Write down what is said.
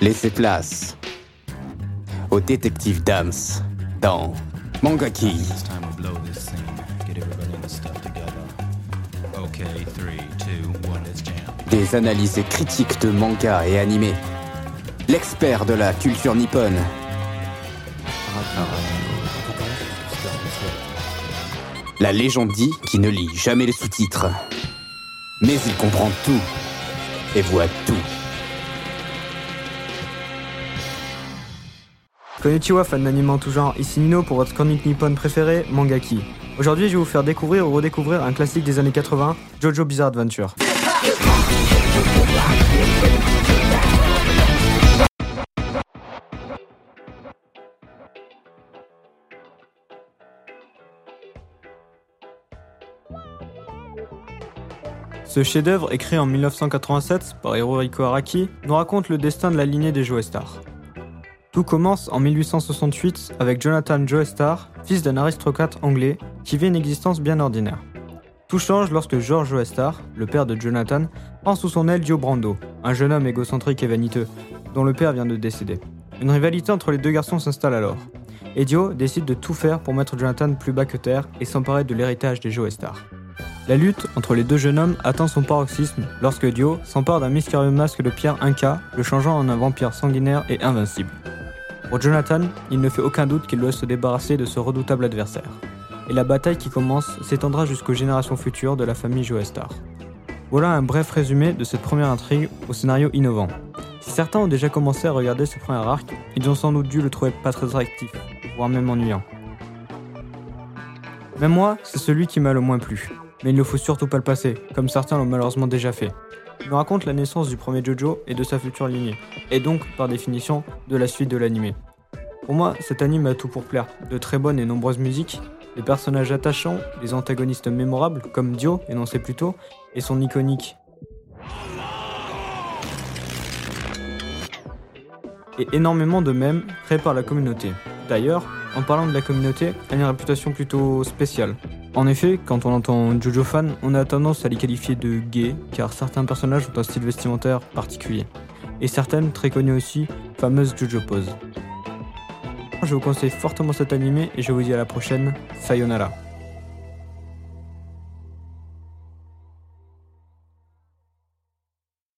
Laissez place au détective Dams dans Mangaki. Des analyses critiques de manga et animés. L'expert de la culture nippone. La légende dit qu'il ne lit jamais les sous-titres. Mais il comprend tout et voit tout. Konnichiwa, fan d'anime tout genre, ici Nino pour votre chronique nippon préférée, Mangaki. Aujourd'hui, je vais vous faire découvrir ou redécouvrir un classique des années 80, Jojo Bizarre Adventure. Ce chef-d'œuvre, écrit en 1987 par Hirohiko Araki, nous raconte le destin de la lignée des Joestar. Tout commence en 1868 avec Jonathan Joestar, fils d'un aristocrate anglais qui vit une existence bien ordinaire. Tout change lorsque George Joestar, le père de Jonathan, prend sous son aile Dio Brando, un jeune homme égocentrique et vaniteux, dont le père vient de décéder. Une rivalité entre les deux garçons s'installe alors. Et Dio décide de tout faire pour mettre Jonathan plus bas que terre et s'emparer de l'héritage des Joestar. La lutte entre les deux jeunes hommes atteint son paroxysme lorsque Dio s'empare d'un mystérieux masque de pierre Inca, le changeant en un vampire sanguinaire et invincible. Pour Jonathan, il ne fait aucun doute qu'il doit se débarrasser de ce redoutable adversaire. Et la bataille qui commence s'étendra jusqu'aux générations futures de la famille Joestar. Voilà un bref résumé de cette première intrigue au scénario innovant. Si certains ont déjà commencé à regarder ce premier arc, ils ont sans doute dû le trouver pas très attractif, voire même ennuyant. Même moi, c'est celui qui m'a le moins plu. Mais il ne faut surtout pas le passer, comme certains l'ont malheureusement déjà fait. Il nous raconte la naissance du premier Jojo et de sa future lignée, et donc, par définition, de la suite de l'animé. Pour moi, cet anime a tout pour plaire. De très bonnes et nombreuses musiques, des personnages attachants, des antagonistes mémorables, comme Dio, énoncé plus tôt, et son iconique et énormément de mèmes créés par la communauté. D'ailleurs, en parlant de la communauté, elle a une réputation plutôt spéciale. En effet, quand on entend Jojo fan, on a tendance à les qualifier de gays, car certains personnages ont un style vestimentaire particulier. Et certaines, très connues aussi, fameuses Jojo poses. Je vous conseille fortement cet animé et je vous dis à la prochaine, sayonara.